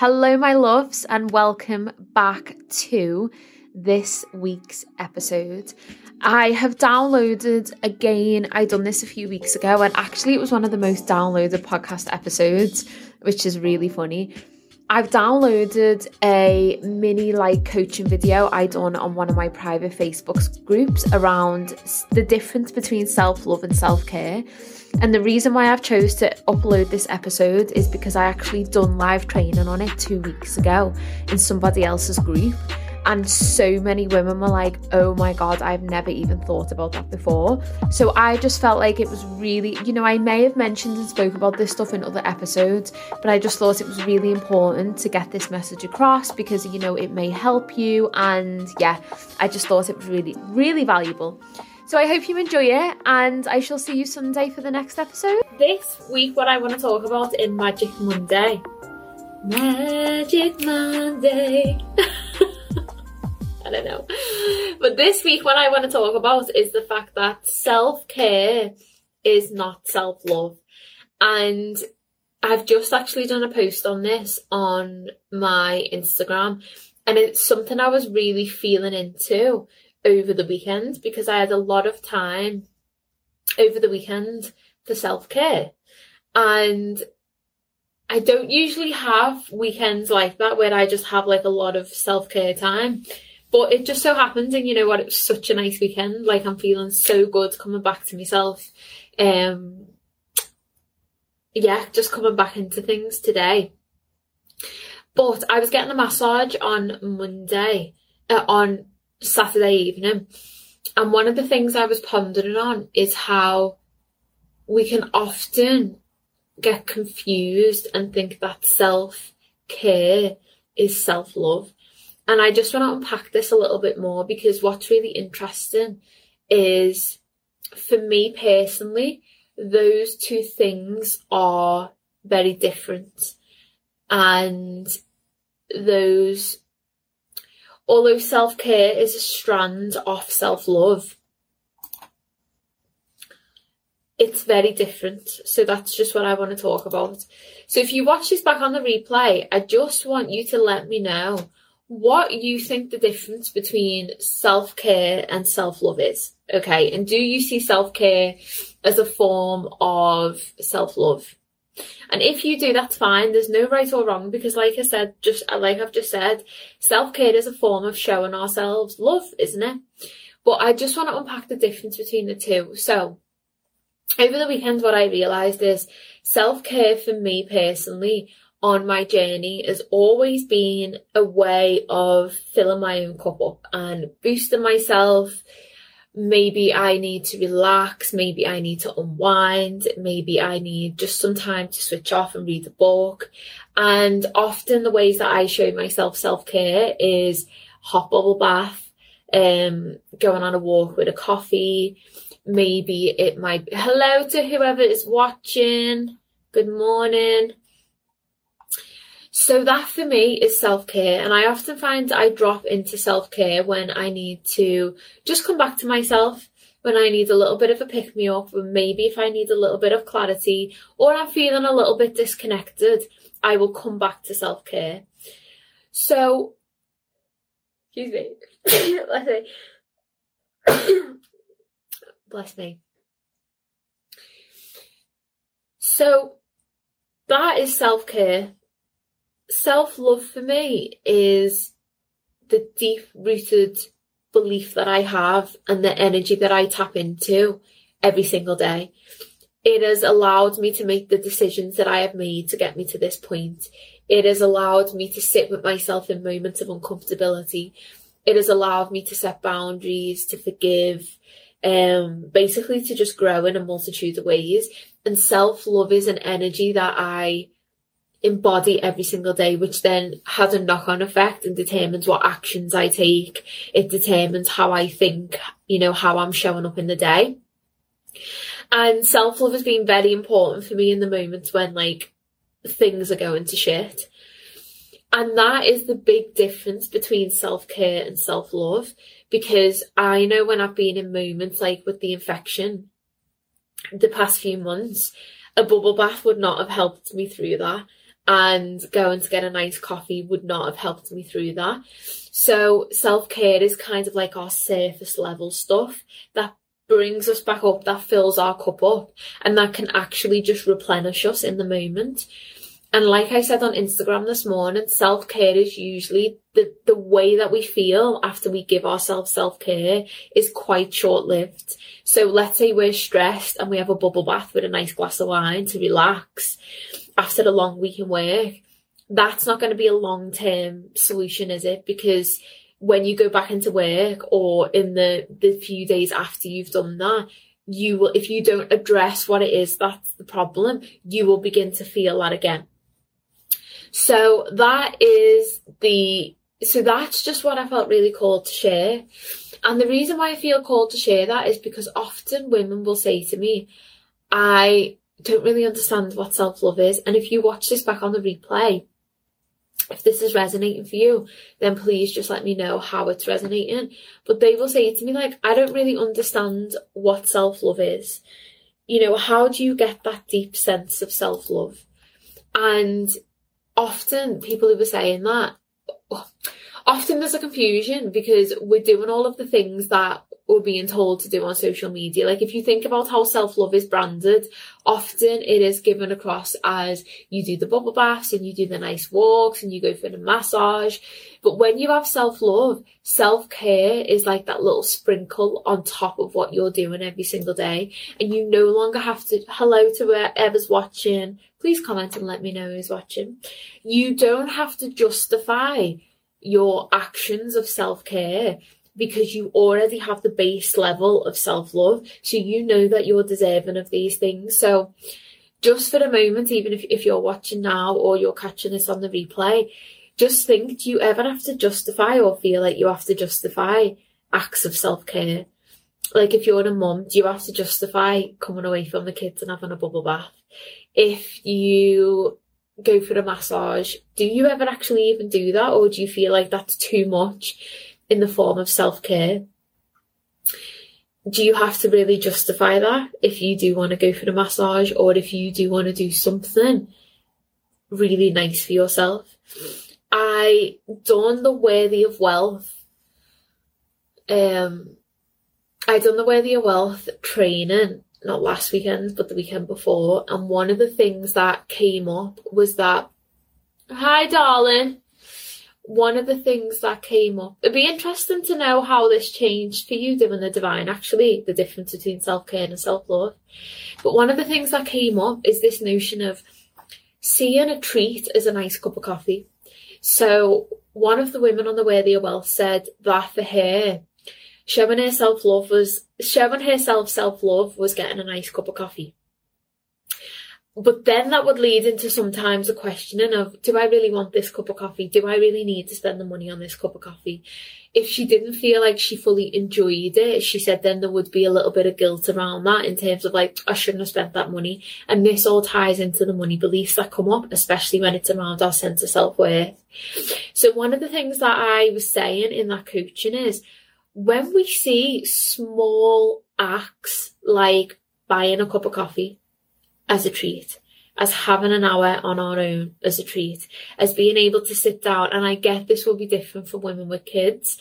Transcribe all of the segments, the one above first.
Hello, my loves, and welcome back to this week's episode. I have downloaded again, I done this a few weeks ago, and actually, it was one of the most downloaded podcast episodes, which is really funny. I've downloaded a mini like coaching video I done on one of my private Facebook groups around the difference between self-love and self-care. And the reason why I've chose to upload this episode is because I actually done live training on it 2 weeks ago in somebody else's group and so many women were like, oh my God, I've never even thought about that before. So I just felt like it was really, you know, I may have mentioned and spoke about this stuff in other episodes, but I just thought it was really important to get this message across because, you know, it may help you. And yeah, I just thought it was really, really valuable. So I hope you enjoy it, and I shall see you Sunday for the next episode. This week, what I want to talk about in Magic Monday. Magic Monday. I don't know. But this week, what I want to talk about is the fact that self care is not self love. And I've just actually done a post on this on my Instagram, and it's something I was really feeling into over the weekend because I had a lot of time over the weekend for self care. And I don't usually have weekends like that where I just have like a lot of self care time. But it just so happens, and you know what, it was such a nice weekend. Like I'm feeling so good coming back to myself. Um, yeah, just coming back into things today. But I was getting a massage on Monday, uh, on Saturday evening, and one of the things I was pondering on is how we can often get confused and think that self care is self love. And I just want to unpack this a little bit more because what's really interesting is for me personally, those two things are very different. And those, although self care is a strand of self love, it's very different. So that's just what I want to talk about. So if you watch this back on the replay, I just want you to let me know what you think the difference between self care and self love is. Okay, and do you see self care as a form of self love? And if you do, that's fine. There's no right or wrong because, like I said, just like I've just said, self care is a form of showing ourselves love, isn't it? But I just want to unpack the difference between the two. So, over the weekend, what I realised is self care for me personally on my journey has always been a way of filling my own cup up and boosting myself. Maybe I need to relax, maybe I need to unwind, maybe I need just some time to switch off and read a book. And often the ways that I show myself self care is hot bubble bath, um, going on a walk with a coffee. Maybe it might hello to whoever is watching. Good morning. So that for me is self care. And I often find I drop into self care when I need to just come back to myself, when I need a little bit of a pick me up, and maybe if I need a little bit of clarity or I'm feeling a little bit disconnected, I will come back to self care. So, excuse me, let's say, bless me. So, that is self care self love for me is the deep rooted belief that I have and the energy that I tap into every single day. It has allowed me to make the decisions that I have made to get me to this point. It has allowed me to sit with myself in moments of uncomfortability. It has allowed me to set boundaries, to forgive, um, basically to just grow in a multitude of ways. And self love is an energy that I embody every single day, which then has a knock on effect and determines what actions I take. It determines how I think, you know, how I'm showing up in the day. And self love has been very important for me in the moments when like things are going to shit. And that is the big difference between self care and self love. Because I know when I've been in moments like with the infection the past few months, a bubble bath would not have helped me through that and going to get a nice coffee would not have helped me through that. So self care is kind of like our surface level stuff that brings us back up, that fills our cup up, and that can actually just replenish us in the moment. And like I said on Instagram this morning, self care is usually the, the way that we feel after we give ourselves self care is quite short lived. So let's say we're stressed and we have a bubble bath with a nice glass of wine to relax after a long week in work. That's not going to be a long term solution, is it? Because when you go back into work or in the, the few days after you've done that, you will, if you don't address what it is that's the problem, you will begin to feel that again. So that is the, so that's just what I felt really called to share. And the reason why I feel called to share that is because often women will say to me, I don't really understand what self love is. And if you watch this back on the replay, if this is resonating for you, then please just let me know how it's resonating. But they will say to me, like, I don't really understand what self love is. You know, how do you get that deep sense of self love? And often people who were saying that, oh, often there's a confusion because we're doing all of the things that we're being told to do on social media. Like if you think about how self-love is branded, often it is given across as you do the bubble baths and you do the nice walks and you go for the massage. But when you have self-love, self-care is like that little sprinkle on top of what you're doing every single day. And you no longer have to, hello to whoever's watching. Please comment and let me know who's watching. You don't have to justify your actions of self-care because you already have the base level of self love. So you know that you're deserving of these things. So just for a moment, even if, if you're watching now or you're catching this on the replay, just think do you ever have to justify or feel like you have to justify acts of self care? Like if you're a mum, do you have to justify coming away from the kids and having a bubble bath? If you go for a massage, do you ever actually even do that or do you feel like that's too much? In the form of self care, do you have to really justify that if you do want to go for a massage or if you do want to do something really nice for yourself? I done the worthy of wealth. Um, I done the worthy of wealth training not last weekend but the weekend before, and one of the things that came up was that, hi darling, one of the things that came up, it'd be interesting to know how this changed for you doing the divine, actually, the difference between self care and self love. But one of the things that came up is this notion of seeing a treat as a nice cup of coffee. So, one of the women on the Worthy of Wealth said that for her, showing herself love was showing herself self love was getting a nice cup of coffee but then that would lead into sometimes a questioning of do I really want this cup of coffee? Do I really need to spend the money on this cup of coffee? If she didn't feel like she fully enjoyed it, she said then there would be a little bit of guilt around that in terms of like, I shouldn't have spent that money. And this all ties into the money beliefs that come up, especially when it's around our sense of self worth. So one of the things that I was saying in that coaching is when we see small acts like buying a cup of coffee, as a treat, as having an hour on our own as a treat, as being able to sit down. And I get this will be different for women with kids.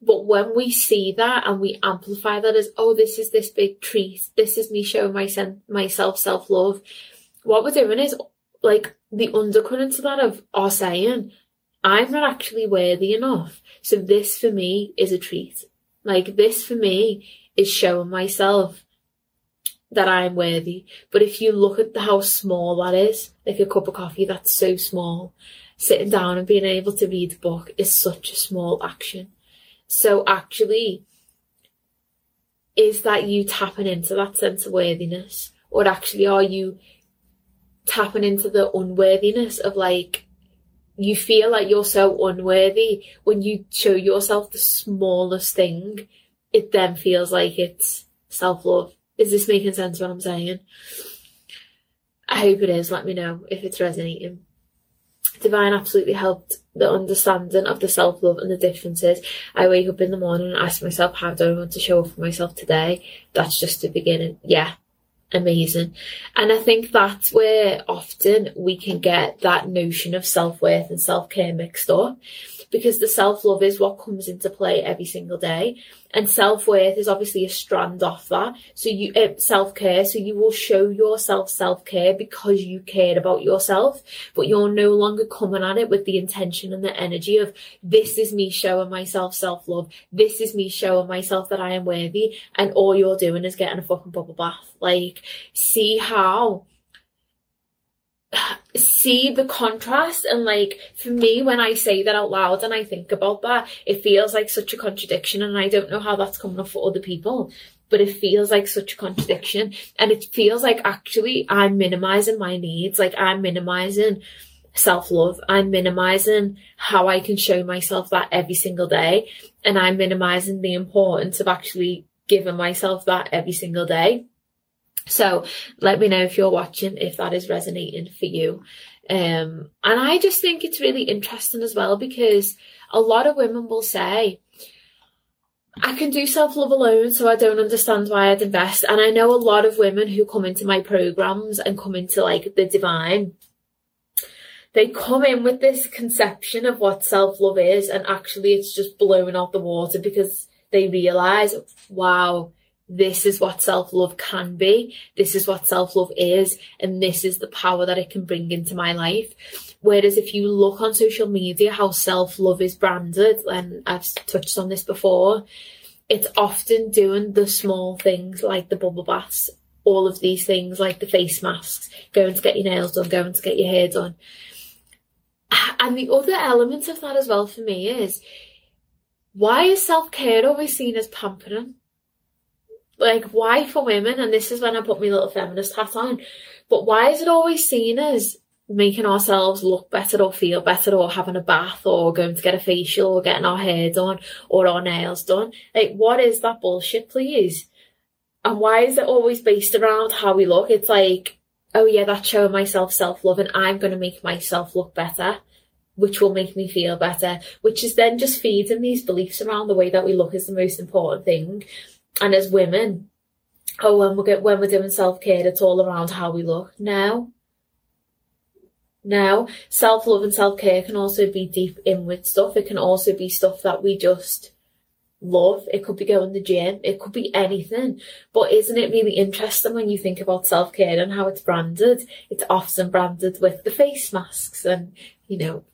But when we see that and we amplify that as, oh, this is this big treat, this is me showing my sen- myself self love, what we're doing is like the undercurrent to that of our saying, I'm not actually worthy enough. So this for me is a treat. Like this for me is showing myself that I'm worthy. But if you look at how small that is, like a cup of coffee, that's so small. Sitting down and being able to read a book is such a small action. So actually, is that you tapping into that sense of worthiness? Or actually are you tapping into the unworthiness of like, you feel like you're so unworthy when you show yourself the smallest thing, it then feels like it's self love is this making sense what I'm saying? I hope it is. Let me know if it's resonating. Divine absolutely helped the understanding of the self love and the differences. I wake up in the morning and ask myself, how do I want to show up for myself today? That's just the beginning. Yeah, amazing. And I think that's where often we can get that notion of self worth and self care mixed up because the self love is what comes into play every single day. And self worth is obviously a strand off that. So you, uh, self care, so you will show yourself self care because you cared about yourself, but you're no longer coming at it with the intention and the energy of this is me showing myself self love. This is me showing myself that I am worthy. And all you're doing is getting a fucking bubble bath. Like, see how see the contrast and like for me when I say that out loud and I think about that it feels like such a contradiction and I don't know how that's coming up for other people but it feels like such a contradiction and it feels like actually I'm minimizing my needs like I'm minimizing self-love I'm minimizing how I can show myself that every single day and I'm minimizing the importance of actually giving myself that every single day so let me know if you're watching, if that is resonating for you. Um, and I just think it's really interesting as well because a lot of women will say, I can do self love alone, so I don't understand why I'd invest. And I know a lot of women who come into my programs and come into like the divine, they come in with this conception of what self love is, and actually it's just blowing out the water because they realize, wow, this is what self love can be. This is what self love is. And this is the power that it can bring into my life. Whereas if you look on social media, how self love is branded, and I've touched on this before, it's often doing the small things like the bubble baths, all of these things like the face masks, going to get your nails done, going to get your hair done. And the other element of that as well for me is why is self care always seen as pampering? Like why for women? And this is when i put my little feminist hat on. But why is it always seen as making ourselves look better or feel better or having a bath or going to get a facial or getting our hair done or our nails done? Like what is that bullshit please? And why is it always based around how we look? It's like oh yeah that's showing myself self-love and i'm going to make myself look better which will make me feel better, which is then just feeding these beliefs around the way that we look is the most important thing and as women, oh, when we get when we're doing self care, it's all around how we look. Now, now, self love and self care can also be deep inward stuff. It can also be stuff that we just love. It could be going to the gym. It could be anything. But isn't it really interesting when you think about self care and how it's branded? It's often branded with the face masks and, you know,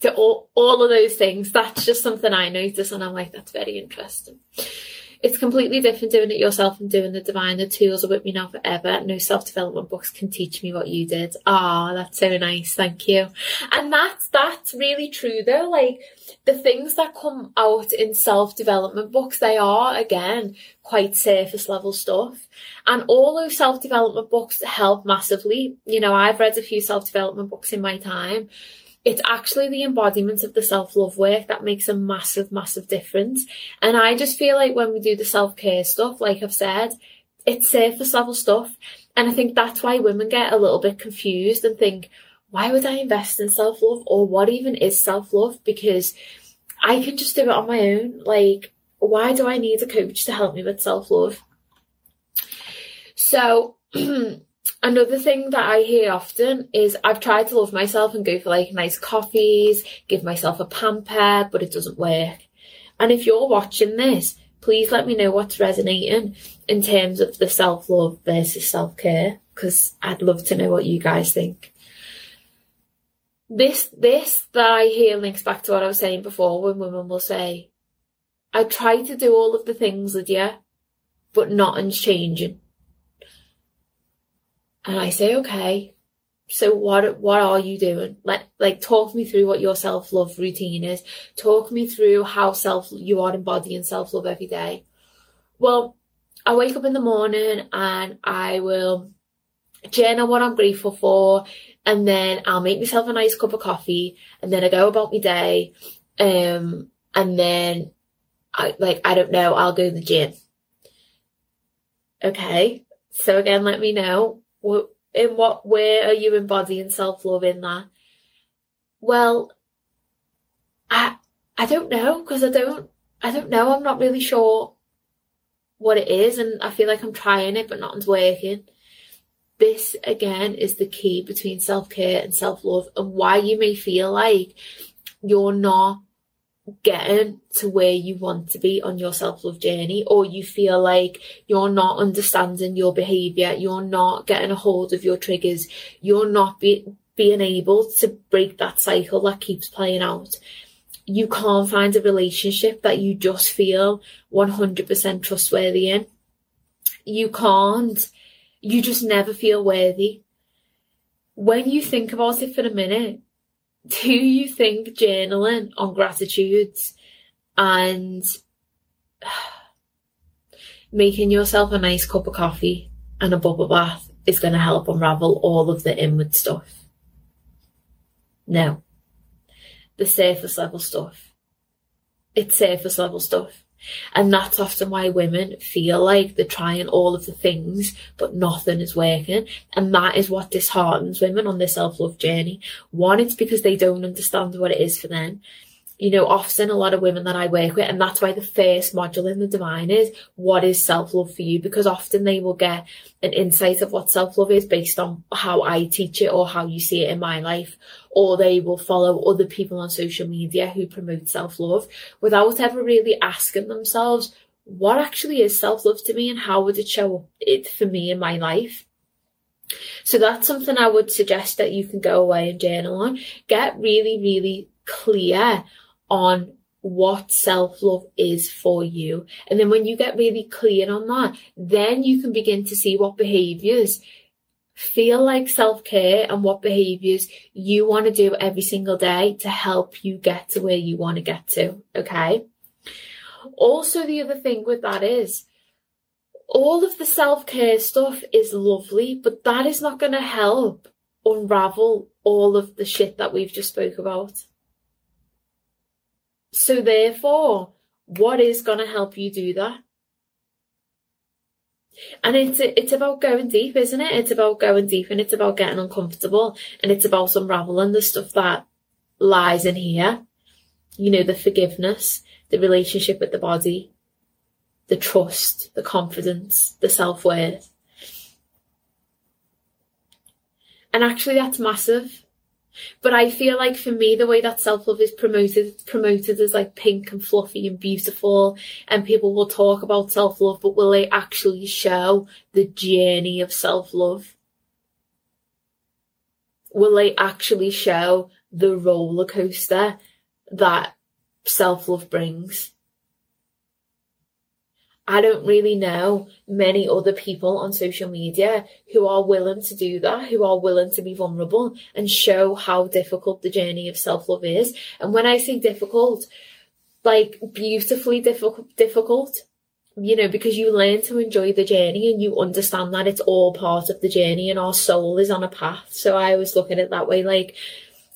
to all, all of those things. That's just something I notice and I'm like, that's very interesting. It's completely different doing it yourself and doing the divine. The tools are with me now forever. No self development books can teach me what you did. Ah, oh, that's so nice. Thank you. And that's that's really true though. Like the things that come out in self development books, they are again quite surface level stuff. And all those self development books help massively. You know, I've read a few self development books in my time it's actually the embodiment of the self love work that makes a massive, massive difference. And I just feel like when we do the self care stuff, like I've said, it's surface level stuff. And I think that's why women get a little bit confused and think, why would I invest in self love or what even is self love? Because I can just do it on my own. Like, why do I need a coach to help me with self love? So, Another thing that I hear often is I've tried to love myself and go for like nice coffees, give myself a pamper, but it doesn't work. And if you're watching this, please let me know what's resonating in terms of the self love versus self care, because I'd love to know what you guys think. This, this that I hear links back to what I was saying before when women will say, I try to do all of the things you, but nothing's changing. And I say, okay, so what what are you doing? Let like talk me through what your self love routine is. Talk me through how self you are embodying self love every day. Well, I wake up in the morning and I will journal what I'm grateful for, and then I'll make myself a nice cup of coffee, and then I go about my day, um, and then I like I don't know, I'll go to the gym. Okay, so again, let me know in what way are you embodying self love in that? Well, I I don't know because I don't I don't know. I'm not really sure what it is, and I feel like I'm trying it, but nothing's working. this again is the key between self care and self love, and why you may feel like you're not getting to where you want to be on your self love journey, or you feel like you're not understanding your behavior, you're not getting a hold of your triggers, you're not be- being able to break that cycle that keeps playing out. You can't find a relationship that you just feel 100% trustworthy in. You can't. You just never feel worthy. When you think about it for a minute, do you think journaling on gratitudes and making yourself a nice cup of coffee and a bubble bath is going to help unravel all of the inward stuff? No. The surface level stuff. It's surface level stuff. And that's often why women feel like they're trying all of the things, but nothing is working. And that is what disheartens women on their self love journey. One, it's because they don't understand what it is for them you know, often a lot of women that I work with, and that's why the first module in the divine is what is self love for you? Because often they will get an insight of what self love is based on how I teach it or how you see it in my life, or they will follow other people on social media who promote self love without ever really asking themselves, what actually is self love to me and how would it show it for me in my life? So that's something I would suggest that you can go away and journal on. Get really, really clear on what self love is for you. And then when you get really clear on that, then you can begin to see what behaviors feel like self care and what behaviors you want to do every single day to help you get to where you want to get to. Okay. Also, the other thing with that is all of the self care stuff is lovely, but that is not going to help unravel all of the shit that we've just spoke about. So therefore, what is going to help you do that? And it's it's about going deep, isn't it? It's about going deep and it's about getting uncomfortable and it's about unraveling the stuff that lies in here. You know, the forgiveness, the relationship with the body, the trust, the confidence, the self-worth. And actually that's massive but I feel like for me, the way that self love is promoted, promoted as like pink and fluffy and beautiful, and people will talk about self love, but will they actually show the journey of self love? Will they actually show the roller coaster that self love brings? I don't really know many other people on social media who are willing to do that, who are willing to be vulnerable and show how difficult the journey of self love is. And when I say difficult, like beautifully difficult, difficult, you know, because you learn to enjoy the journey and you understand that it's all part of the journey and our soul is on a path. So I always look at it that way, like,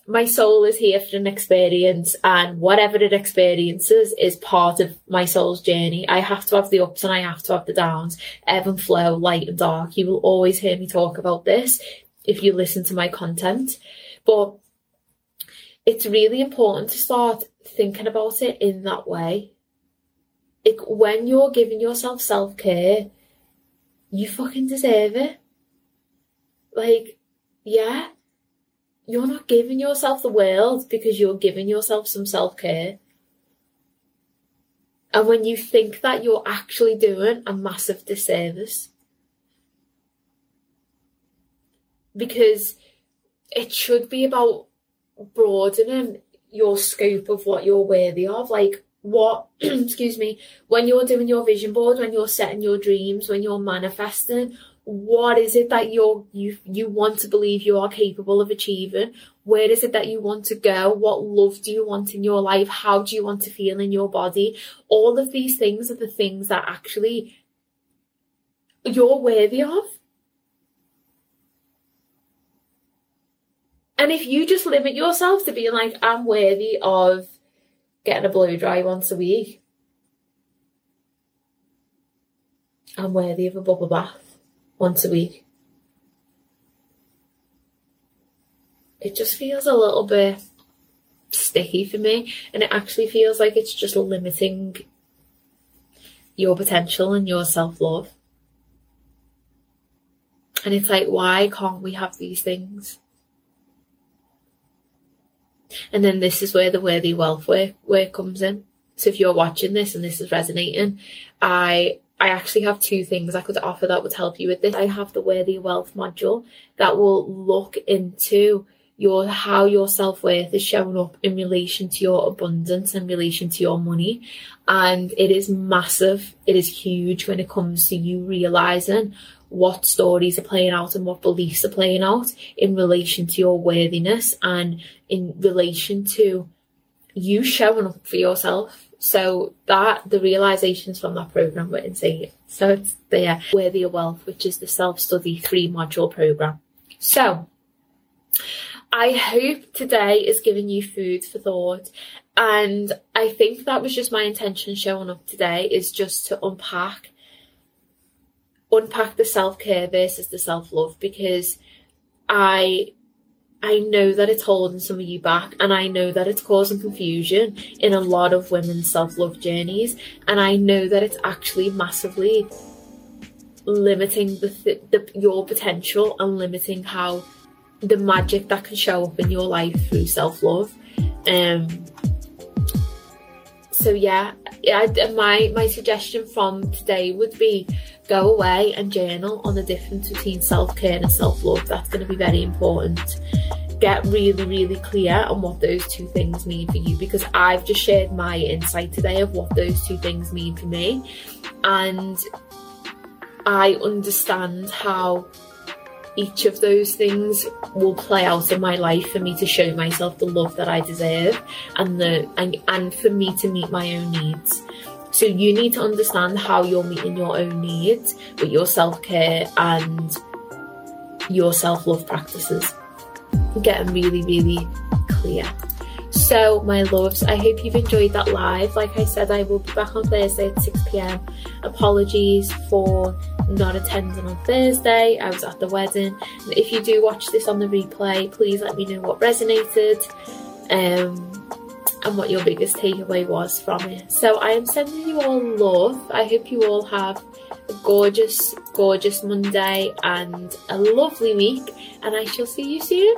my soul is here for an experience and whatever it experiences is part of my soul's journey. I have to have the ups and I have to have the downs, ebb and flow, light and dark. You will always hear me talk about this if you listen to my content. But it's really important to start thinking about it in that way. When you're giving yourself self care, you fucking deserve it. Like, yeah, you're not giving yourself the world because you're giving yourself some self care. And when you think that, you're actually doing a massive disservice. Because it should be about broadening your scope of what you're worthy of. Like, what, excuse me, when you're doing your vision board, when you're setting your dreams, when you're manifesting, what is it that you're you you want to believe you are capable of achieving? Where is it that you want to go? What love do you want in your life? How do you want to feel in your body? All of these things are the things that actually you're worthy of. And if you just limit yourself to being like i'm worthy of getting a blow dry once a week. I'm worthy of a bubble bath once a week. It just feels a little bit sticky for me, and it actually feels like it's just limiting your potential and your self love. And it's like, why can't we have these things? And then this is where the worthy wealth work, work comes in. So if you're watching this and this is resonating, I I actually have two things I could offer that would help you with this. I have the worthy wealth module that will look into your how your self-worth is showing up in relation to your abundance in relation to your money. And it is massive. It is huge when it comes to you realizing what stories are playing out and what beliefs are playing out in relation to your worthiness and in relation to you showing up for yourself so that the realizations from that program were insane so it's there worthy of wealth which is the self-study three module program so I hope today is giving you food for thought. And I think that was just my intention showing up today is just to unpack unpack the self-care versus the self-love because I I know that it's holding some of you back and I know that it's causing confusion in a lot of women's self-love journeys and I know that it's actually massively limiting the, the your potential and limiting how the magic that can show up in your life through self love. Um, so yeah, yeah, my my suggestion from today would be go away and journal on the difference between self care and self love. That's going to be very important. Get really, really clear on what those two things mean for you because I've just shared my insight today of what those two things mean for me, and I understand how each of those things will play out in my life for me to show myself the love that I deserve and the and, and for me to meet my own needs. So you need to understand how you're meeting your own needs with your self-care and your self-love practices. Getting really, really clear. So, my loves, I hope you've enjoyed that live. Like I said, I will be back on Thursday at 6 pm. Apologies for not attending on Thursday. I was at the wedding. If you do watch this on the replay, please let me know what resonated um, and what your biggest takeaway was from it. So, I am sending you all love. I hope you all have a gorgeous, gorgeous Monday and a lovely week. And I shall see you soon.